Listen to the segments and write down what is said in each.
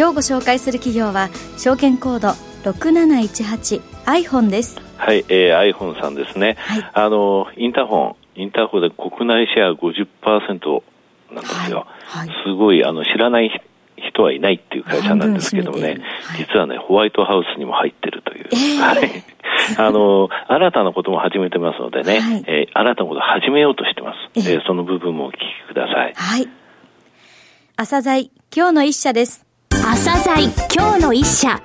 今日ご紹介する企業は証券コード 6718iPhone です。はい、えー、iPhone さんですね、はい、あのインターホンインターホンで国内シェア50%なんですよ、はいはい、すごいあの知らない人はいないっていう会社なんですけどもね、実はね、ホワイトハウスにも入ってるという、えー、あの、新たなことも始めてますのでね、はい、えー、新たなことを始めようとしてます。えー、その部分もお聞きください。はい。朝鮮今日の一社です。朝鮮今日の一社。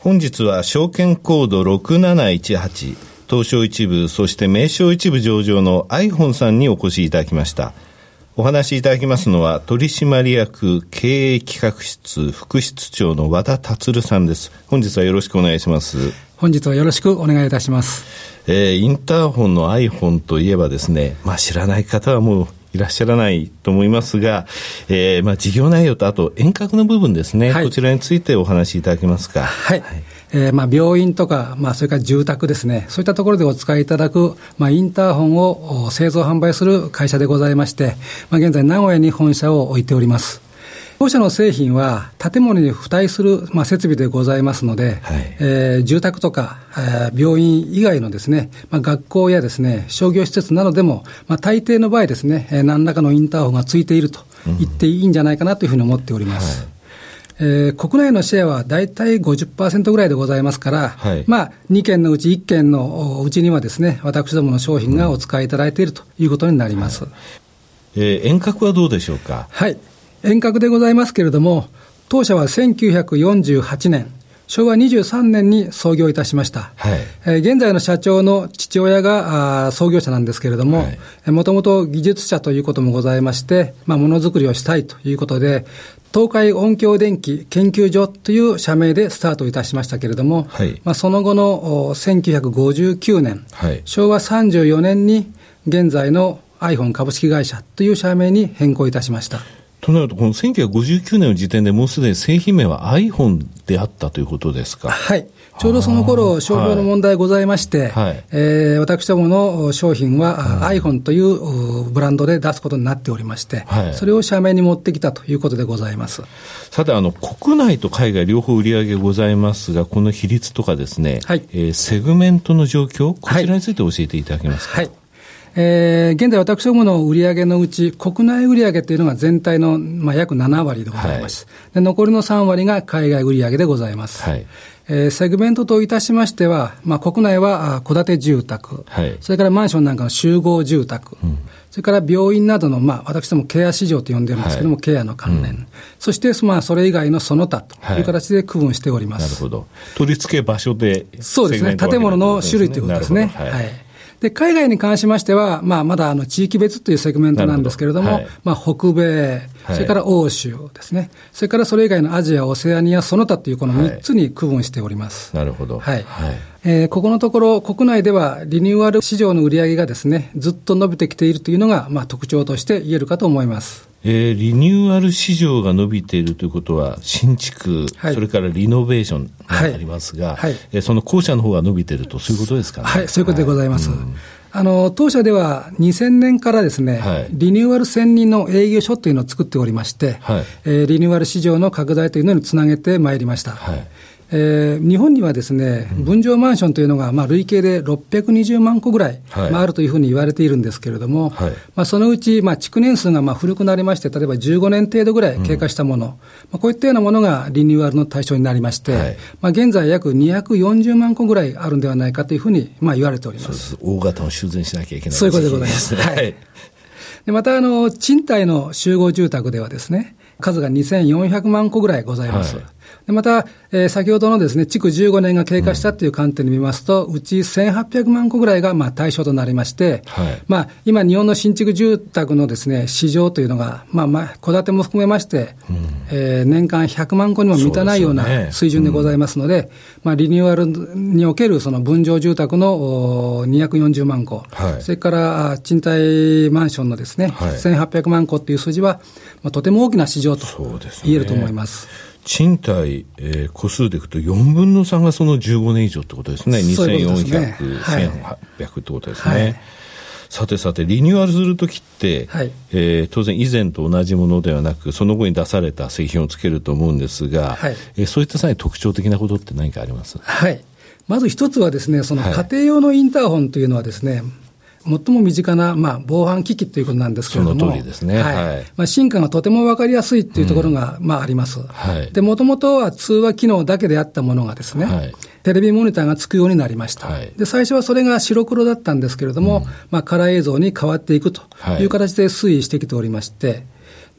本日は証券コード6718東証一部そして名称一部上場の iPhone さんにお越しいただきました。お話しいただきますのは取締役経営企画室副室長の和田達さんです。本日はよろしくお願いします。本日はよろしくお願いいたします。えー、インターホンの iPhone といえばですね、まあ知らない方はもういらっしゃらないと思いますが、えー、まあ事業内容とあと遠隔の部分ですね、はい、こちらについてお話しいただけますか？はい。はい、えー、まあ病院とか、まあそれから住宅ですね、そういったところでお使いいただく、まあインターホンを製造販売する会社でございまして、まあ現在名古屋に本社を置いております。当社の製品は建物に付帯する、まあ、設備でございますので、はい、えー、住宅とか、えー、病院以外のですね、まあ、学校やですね、商業施設などでも、まあ、大抵の場合ですね、えー、何らかのインターホンがついていると言っていいんじゃないかなというふうに思っております。うんはい、えー、国内のシェアは大体50%ぐらいでございますから、はい、まあ、2件のうち1件のうちにはですね、私どもの商品がお使いいただいているということになります。はい、えー、遠隔はどうでしょうか？はい。遠隔でございますけれども、当社は1948年、昭和23年に創業いたしました。はい、えー、現在の社長の父親があ創業者なんですけれども、もともと技術者ということもございまして、まあ、ものづくりをしたいということで、東海音響電気研究所という社名でスタートいたしましたけれども、はい、まあ、その後の1959年、はい、昭和34年に現在の iPhone 株式会社という社名に変更いたしました。となると、この1959年の時点でもうすでに製品名は iPhone であったということですか？はい。ちょうどその頃、商標の問題ございまして、はい、えー、私どもの商品は、はい、iPhone というブランドで出すことになっておりまして、はい、それを社名に持ってきたということでございます。さて、あの、国内と海外両方売り上げございますが、この比率とかですね、はい、えー、セグメントの状況、こちらについて教えていただけますか？はいえー、現在私どもの売上のうち、国内売上というのが全体の、まあ、約7割でございます、はい、で。残りの3割が海外売上でございます。はい。えー、セグメントといたしましては、まあ、国内は戸建て住宅、はい、それからマンションなんかの集合住宅、うん、それから病院などの、まあ、私どもケア市場と呼んでるんですけども、はい、ケアの関連、うん、そして、まあ、それ以外のその他とい。う形で区分しております。なるほど。取り付け場所で、そうですね。建物の種類ということですね。はいで、海外に関しましては、まあ、まだあの地域別というセグメントなんですけれども、はい、まあ、北米、それから欧州ですね、はい、それからそれ以外のアジア、オセアニア、その他というこの3つに区分しております。なるほど。はい。はいえー、ここのところ、国内ではリニューアル市場の売り上げがですね、ずっと伸びてきているというのが、まあ、特徴として言えるかと思います。えー、リニューアル市場が伸びているということは、新築、はい、それからリノベーションがありますが、はいはい、えー、その後者の方が伸びていると、そういうことですかね。はい、そういうことでございます。うんあの、当社では2000年からですね、はい、リニューアル専任の営業所というのを作っておりまして、はい、えー、リニューアル市場の拡大というのにつなげてまいりました。はいえー、日本にはですね、分譲マンションというのが、まあ、累計で620万戸ぐらい、はい、まあ、あるというふうに言われているんですけれども、はい、まあ、そのうち、まあ、築年数がまあ古くなりまして、例えば15年程度ぐらい経過したもの、うん、まあ、こういったようなものがリニューアルの対象になりまして、はい、まあ、現在約240万戸ぐらいあるんではないかというふうに、まあ、言われております。大型を修繕しなきゃいけない、そういうことでございます。はい。でまたあの、賃貸の集合住宅ではですね、数が2400万個ぐらいございます。はいでまた、えー、先ほどのですね、築15年が経過したという観点で見ますと、うん、うち1800万個ぐらいがまあ対象となりまして、はい、まあ、今、日本の新築住宅のですね、市場というのが、まあ、まあ、戸建ても含めまして、うん、えー、年間100万個にも満たないような水準でございますので、でねうん、まあ、リニューアルにおけるその分譲住宅の240万個、はい、それから賃貸マンションのですね、はい、1800万個っていう数字は、まあ、とても大きな市場と言えると思います。賃貸、えー、個数でいくと4分の3がその15年以上ってことですね。2400、ね、1800ってことですね。はいさてさて、リニューアルするときって、はい、えー、当然以前と同じものではなく、その後に出された製品をつけると思うんですが、はい、えー、そういった際に特徴的なことって何かあります？はい。まず一つはですね、その家庭用のインターホンというのはですね、最も身近な、まあ、防犯機器ということなんですけれども、その通りですね。はい。はい、まあ、進化がとても分かりやすいというところが、うん、まあ、あります。はい。で、もともとは通話機能だけであったものがですね、はい。テレビモニターがつくようになりました。はい、で、最初はそれが白黒だったんですけれども、うん、まあ、カラー映像に変わっていくという形で推移してきておりまして、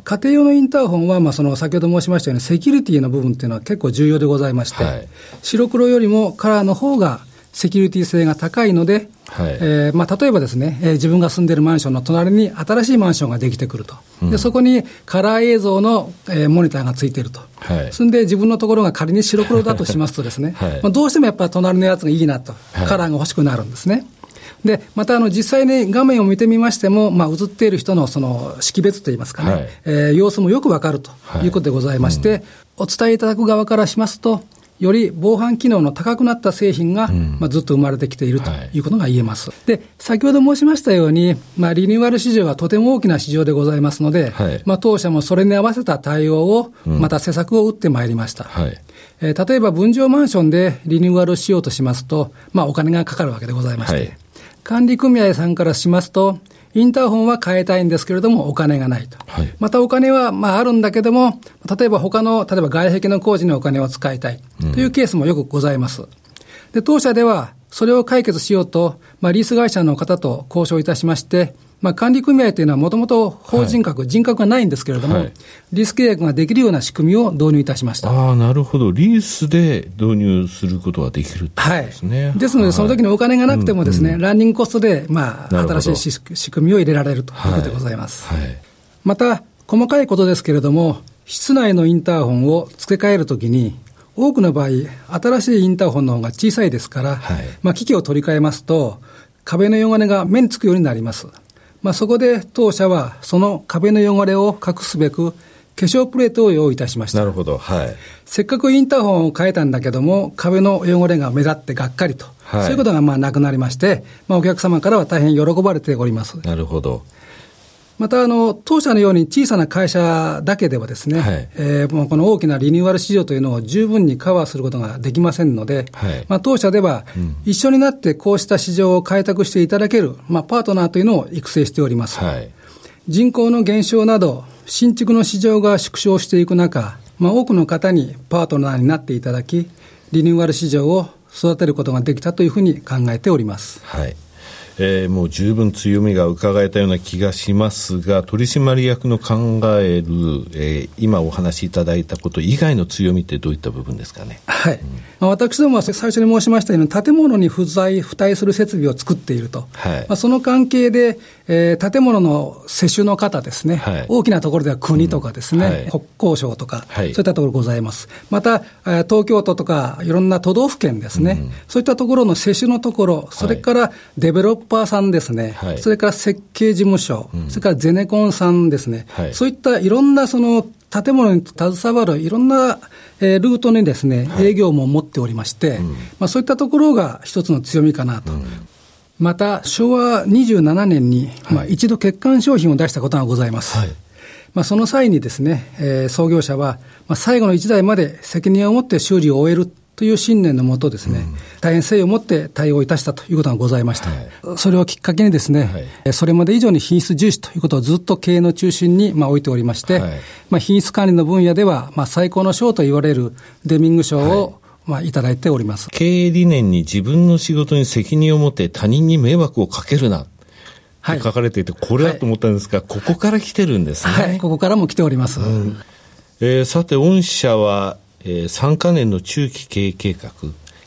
家庭用のインターホンは、まあ、その先ほど申しましたように、セキュリティの部分っていうのは結構重要でございまして、はい、白黒よりもカラーの方がセキュリティ性が高いので、はい、えー、まあ、例えばですね、えー、自分が住んでいるマンションの隣に新しいマンションができてくると、うん、でそこにカラー映像の、えー、モニターがついていると、はい、そんで自分のところが仮に白黒だとしますとですね、はい、まあ、どうしてもやっぱり隣のやつがいいなと、カラーが欲しくなるんですね。で、またあの実際に画面を見てみましても、まあ、映っている人のその識別といいますかね、はい、えー、様子もよくわかるということでございまして、はい。うん、お伝えいただく側からしますと、より防犯機能の高くなった製品が、うん、まあ、ずっと生まれてきているとい。うことが言えます。はい、で、先ほど申しましたように、まあ、リニューアル市場はとても大きな市場でございますので、はい、まあ、当社もそれに合わせた対応を、また施策を打ってまいりました。はい、えー、例えば分譲マンションでリニューアルしようとしますと、まあ、お金がかかるわけでございまして、管理組合さんからしますと、インターホンは変えたいんですけれども、お金がないと。はい、またお金はまああるんだけども、例えば他の、例えば外壁の工事にお金を使いたいというケースもよくございます。で、当社では、それを解決しようと、まあ、リース会社の方と交渉いたしまして、まあ、管理組合というのはもともと法人格、はい、人格がないんですけれども、はい、リース契約ができるような仕組みを導入いたしました。ああ、なるほど、リースで導入することができるはい、ですね。ですので、その時にお金がなくてもですね、うんうん、ランニングコストで、まあ、新しい仕組みを入れられるということでございます。はい、また、細かいことですけれども、室内のインターホンを付け替えるときに、多くの場合、新しいインターホンの方が小さいですから、はい、まあ、機器を取り替えますと、壁の汚れが目につくようになります。まあ、そこで当社はその壁の汚れを隠すべく、化粧プレートを用意いたしました。なるほど。はい。せっかくインターホンを変えたんだけども、壁の汚れが目立ってがっかりと。はい、そういうことがまあなくなりまして、まあ、お客様からは大変喜ばれております。なるほど。またあの、当社のように小さな会社だけではですね、はい、えー、もうこの大きなリニューアル市場というのを十分にカバーすることができませんので、はい、まあ、当社では、一緒になってこうした市場を開拓していただける、まあ、パートナーというのを育成しております。はい、人口の減少など、新築の市場が縮小していく中、まあ、多くの方にパートナーになっていただき、リニューアル市場を育てることができたというふうに考えております。はいえー、もう十分強みが伺えたような気がしますが、取締役の考える、えー、今お話しいただいたこと以外の強みってどういった部分ですかね？はい。うん、私どもは最初に申しましたように、建物に不在、付帯する設備を作っていると。はい。まあ、その関係で、えー、建物の施主の方ですね、はい、大きなところでは国とかですね、うんはい、国交省とか、はい、そういったところございます。また、東京都とか、いろんな都道府県ですね、うん、そういったところの施主のところ、それからデベロッパーさんですね、それから設計事務所、うん、それからゼネコンさんですね、そういったいろんなその建物に携わるいろんな、えー、ルートにですね、営業も持っておりまして、まあ、そういったところが一つの強みかなと。また、昭和27年に、まあ、一度欠陥商品を出したことがございます。はい、まあ、その際にですね、えー、創業者は、まあ、最後の1台まで責任を持って修理を終えるという信念のもとですね、うん、大変誠意を持って対応いたしたということがございました。はい、それをきっかけにですね、はい、それまで以上に品質重視ということをずっと経営の中心にまあ置いておりまして、はい、まあ、品質管理の分野では、まあ、最高の賞と言われるデミング賞を、まあ、いただいております。経営理念に自分の仕事に責任を持って他人に迷惑をかけるな。はい、書かれていて、これだと思ったんですが、はい、ここから来てるんですね。はい、ここからも来ております。うんえー、さて、御社は、えー、3か年の中期経営計画、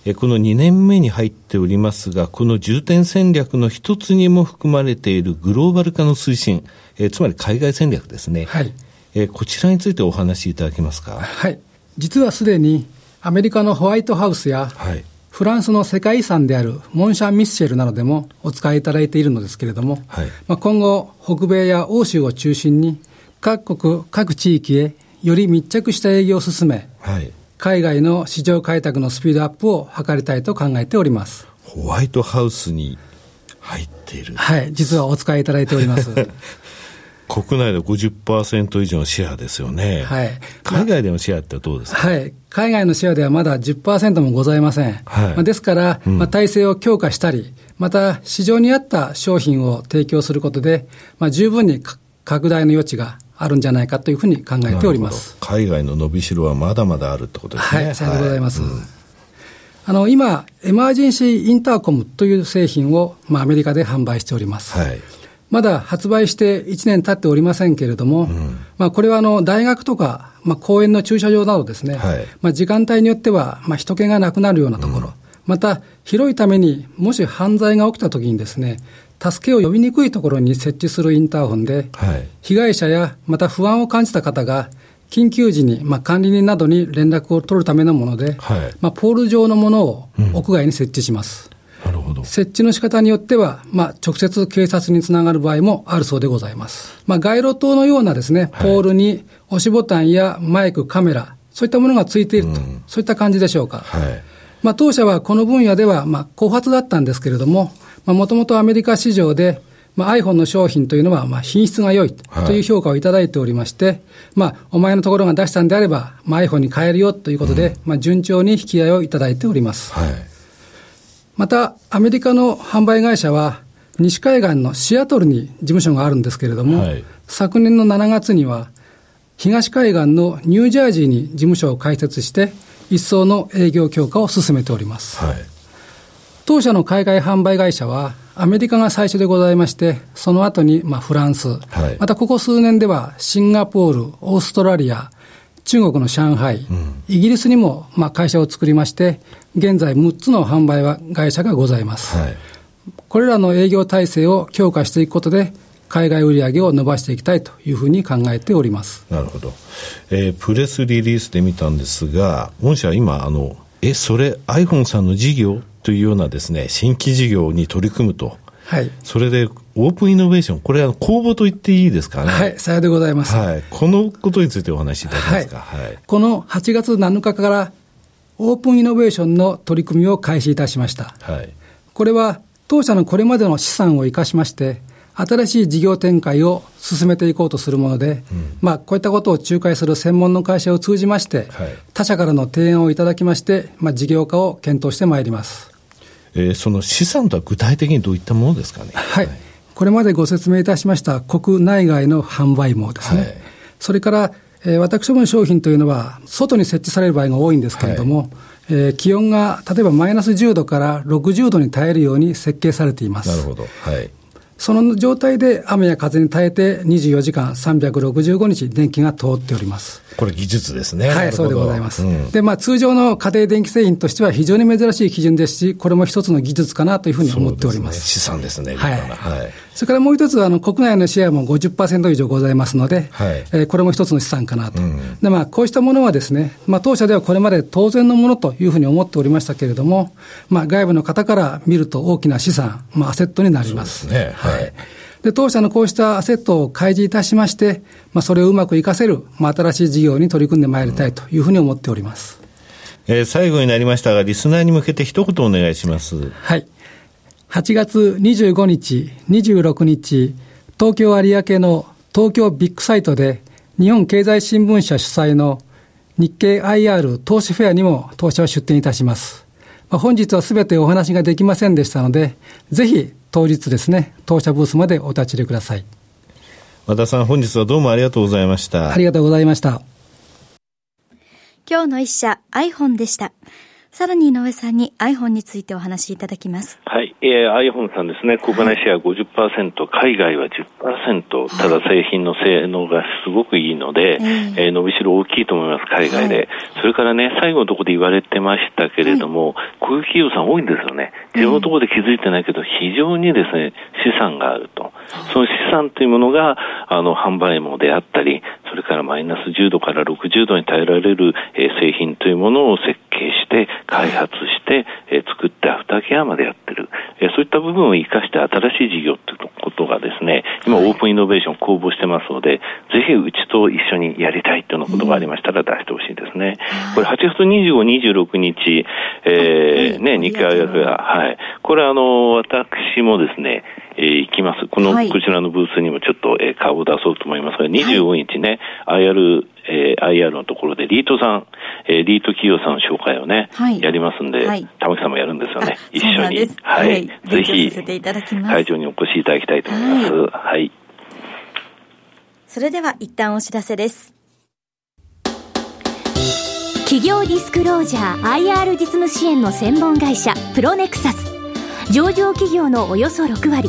えー、この2年目に入っておりますが、この重点戦略の一つにも含まれているグローバル化の推進、えー、つまり海外戦略ですね。はい。えー、こちらについてお話しいただけますか？はい。実はすでに、アメリカのホワイトハウスや、はい、フランスの世界遺産であるモンシャン・ミッシェルなどでもお使いいただいているのですけれども、はい、まあ、今後、北米や欧州を中心に、各国、各地域へより密着した営業を進め、はい、海外の市場開拓のスピードアップを図りたいと考えております。ホワイトハウスに入っているはい、実はお使いいただいております。国内で50%以上のシェアですよね。はい。海外でのシェアってどうですか、はい。海外のシェアではまだ10%もございません。はい。まあ、ですから、うん、まあ、体制を強化したり、また市場に合った商品を提供することで、まあ、十分に拡大の余地があるんじゃないかというふうに考えております。海外の伸びしろはまだまだあるってことですね。はい、さようでございます。はい。うん、あの今、エマージェンシーインターコムという製品を、まあ、アメリカで販売しております。はい、まだ発売して1年経っておりませんけれども、うん、まあ、これはあの大学とか、まあ、公園の駐車場などですね、はい、まあ、時間帯によっては、まあ、人気がなくなるようなところ、うん、また広いためにもし犯罪が起きたときにですね、助けを呼びにくいところに設置するインターホンで、はい、被害者やまた不安を感じた方が、緊急時に、まあ、管理人などに連絡を取るためのもので、はい、まあ、ポール状のものを屋外に設置します。うん、なるほど。設置の仕方によっては、まあ、直接警察につながる場合もあるそうでございます。まあ、街路灯のようなですね、ポールに押しボタンやマイク、カメラ、そういったものがついていると、うん、そういった感じでしょうか。はい、まあ、当社はこの分野では、まあ、後発だったんですけれども、もともとアメリカ市場で、まあ、iPhone の商品というのは、まあ、品質が良いとい。う評価をいただいておりまして、はい、まあ、お前のところが出したんであれば、まあ、iPhone に変えるよということで、うん、まあ、順調に引き合いをいただいております。はい、また、アメリカの販売会社は、西海岸のシアトルに事務所があるんですけれども、はい、昨年の7月には、東海岸のニュージャージーに事務所を開設して、一層の営業強化を進めております。はい当社の海外販売会社は、アメリカが最初でございまして、その後にまあフランス、はい、またここ数年ではシンガポール、オーストラリア、中国の上海、うん、イギリスにもまあ会社を作りまして、現在6つの販売会社がございます。はい、これらの営業体制を強化していくことで、海外売上を伸ばしていきたいというふうに考えております。なるほど、えー、プレスリリースで見たんですが、御社は今あの、え、それ、iPhone さんの事業というようなですね、新規事業に取り組むと。はい。それで、オープンイノベーション、これは公募と言っていいですかね？はい、さようでございます。はい。このことについてお話しいただけますか？はい。はい、この8月7日から、オープンイノベーションの取り組みを開始いたしました。はい。これは、当社のこれまでの資産を生かしまして、新しい事業展開を進めていこうとするもので、うん、まあ、こういったことを仲介する専門の会社を通じまして、はい、他社からの提案をいただきまして、まあ、事業化を検討してまいります。えー、その資産とは具体的にどういったものですかね？はい。これまでご説明いたしました国内外の販売網ですね。はい、それから、えー、私どもの商品というのは、外に設置される場合が多いんですけれども、はい、えー、気温が例えばマイナス10度から60度に耐えるように設計されています。なるほど。はい。その状態で雨や風に耐えて24時間365日電気が通っております。これ技術ですね。はい、そうでございます。うん、で、まあ通常の家庭電気製品としては非常に珍しい基準ですし、これも一つの技術かなというふうに思っております。すね、資産ですね。はい。はい、それからもう一つ、あの、国内のシェアも50%以上ございますので、はい、えー、これも一つの資産かなと。うん、で、まあこうしたものはですね、まあ当社ではこれまで当然のものというふうに思っておりましたけれども、まあ外部の方から見ると大きな資産、まあアセットになります。そうですね。はい、はいで、当社のこうしたアセットを開示いたしまして、まあ、それをうまく活かせる、まあ、新しい事業に取り組んでまいりたいというふうに思っております。えー、最後になりましたが、リスナーに向けて一言お願いします。はい。8月25日、26日、東京有明の東京ビッグサイトで、日本経済新聞社主催の日経 IR 投資フェアにも当社は出展いたします。まあ、本日はすべてお話ができませんでしたので、ぜひ当日ですね、当社ブースまでお立ち入れください。和田さん、本日はどうもありがとうございました。ありがとうございました。今日の一社 iPhone でした。さらに井上さんに iPhone についてお話しいただきます。はい。えー、iPhone さんですね、国内シェア50%、海外は10%、ただ製品の性能がすごくいいので、えー、伸びしろ大きいと思います、海外で。それからね、最後のところで言われてましたけれども、こういう企業さん多いんですよね。自分のところで気づいてないけど、非常にですね、資産があると。その資産というものが、あの、販売網であったり、それからマイナス10度から60度に耐えられる、えー、製品というものを設計して、開発して、えー、作ってアフターケアまでやってる。えー、そういった部分を生かして新しい事業っていうことがですね、今オープンイノベーション公募してますので、ぜひうちと一緒にやりたいというようなことがありましたら出してほしいですね。これ8月25、26日、えー、ね、日経 IF が、はい。これあの、私もですね、えー、行きます。この、はい、こちらのブースにもちょっと、えー、顔を出そうと思いますが、25日ね、はい、IR、えー、IR のところでリートさん、えー、リート企業さんの紹介をね、はい、やりますんで、はい、玉木さんもやるんですよね。一緒に。はい。ぜひ、会場にお越しいただきたいと思います。はい。それでは一旦お知らせです。企業ディスクロージャー IR 実務支援の専門会社プロネクサス上場企業のおよそ6割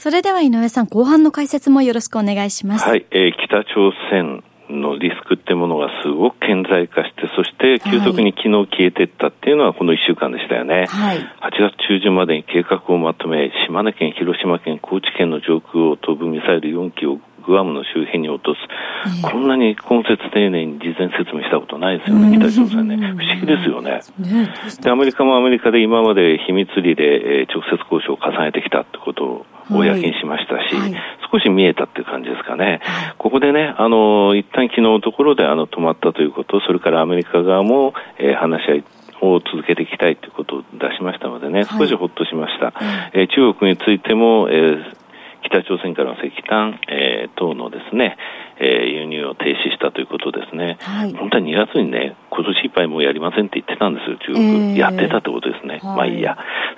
それでは井上さん、後半の解説もよろしくお願いします。はい、えー、北朝鮮のリスクってものがすごく顕在化して、そして急速に昨日消えていったっていうのはこの1週間でしたよね。はい、8月中旬までに計画をまとめ、島根県、広島県、高知県の上空を飛ぶミサイル4機をグアムの周辺に落とす、えー、こんなに根節丁寧に事前説明したことないですよね、北朝鮮ね。不思議ですよね。で、アメリカもアメリカで今まで秘密裏で、えー、直接交渉を重ねてきたってことを公にしましたし、はい、少し見えたっていう感じですかね。はい、ここでね、あの、一旦昨日のところであの止まったということ、それからアメリカ側も、えー、話し合いを続けていきたいということを出しましたのでね、少しほっとしました。はい、えー、中国についても、えー、北朝鮮からの石炭、えー、等のですね、えー、輸入を停止したということですね、はい、本当は2月にね、今年いっぱいもうやりませんって言ってたんですよ、中国、えー、やってたってことですね、はい、まあいいや、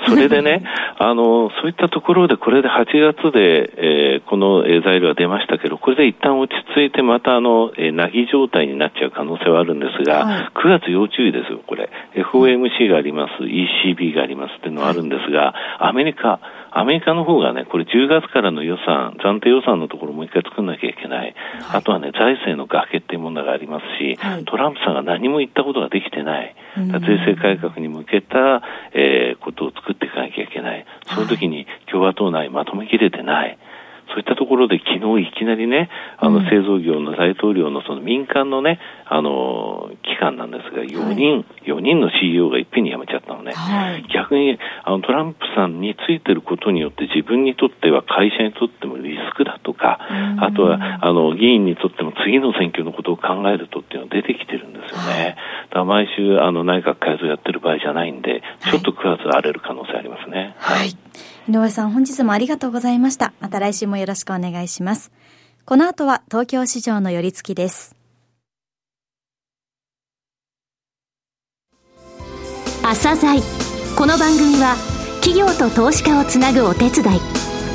それでね あの、そういったところで、これで8月で、えー、この材料が出ましたけど、これで一旦落ち着いて、またあの、えー、なぎ状態になっちゃう可能性はあるんですが、はい、9月要注意ですよ、これ、FOMC があります、ECB がありますっていうのはあるんですが、アメリカ、アメリカの方がね、これ10月からの予算、暫定予算のところもう一回作んなきゃいけない。はい、あとはね、財政の崖っていうものがありますし、はい、トランプさんが何も言ったことができてない。税制改革に向けた、えー、その時に共和党内まとめきれてない。そういったところで昨日いきなりね、あの製造業の大統領のその民間のね、あの、機関なんですが、4人、はい、4人の CEO がいっぺんに辞めちゃったのね。はい、逆に、あの、トランプさんについてることによって自分にとっては会社にとってもリスクだとか、あとは、あの、議員にとっても次の選挙のことを考えるとっていうのが出てきてるんですよね。はい、だから毎週、あの、内閣改造やってる場合じゃないんで、ちょっと9月荒れる可能性ありますね。はい井上さん本日もありがとうございました。また来週もよろしくお願いします。この後は東京市場の寄り付きです。朝鮮この番組は企業と投資家をつなぐお手伝い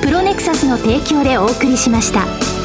プロネクサスの提供でお送りしました。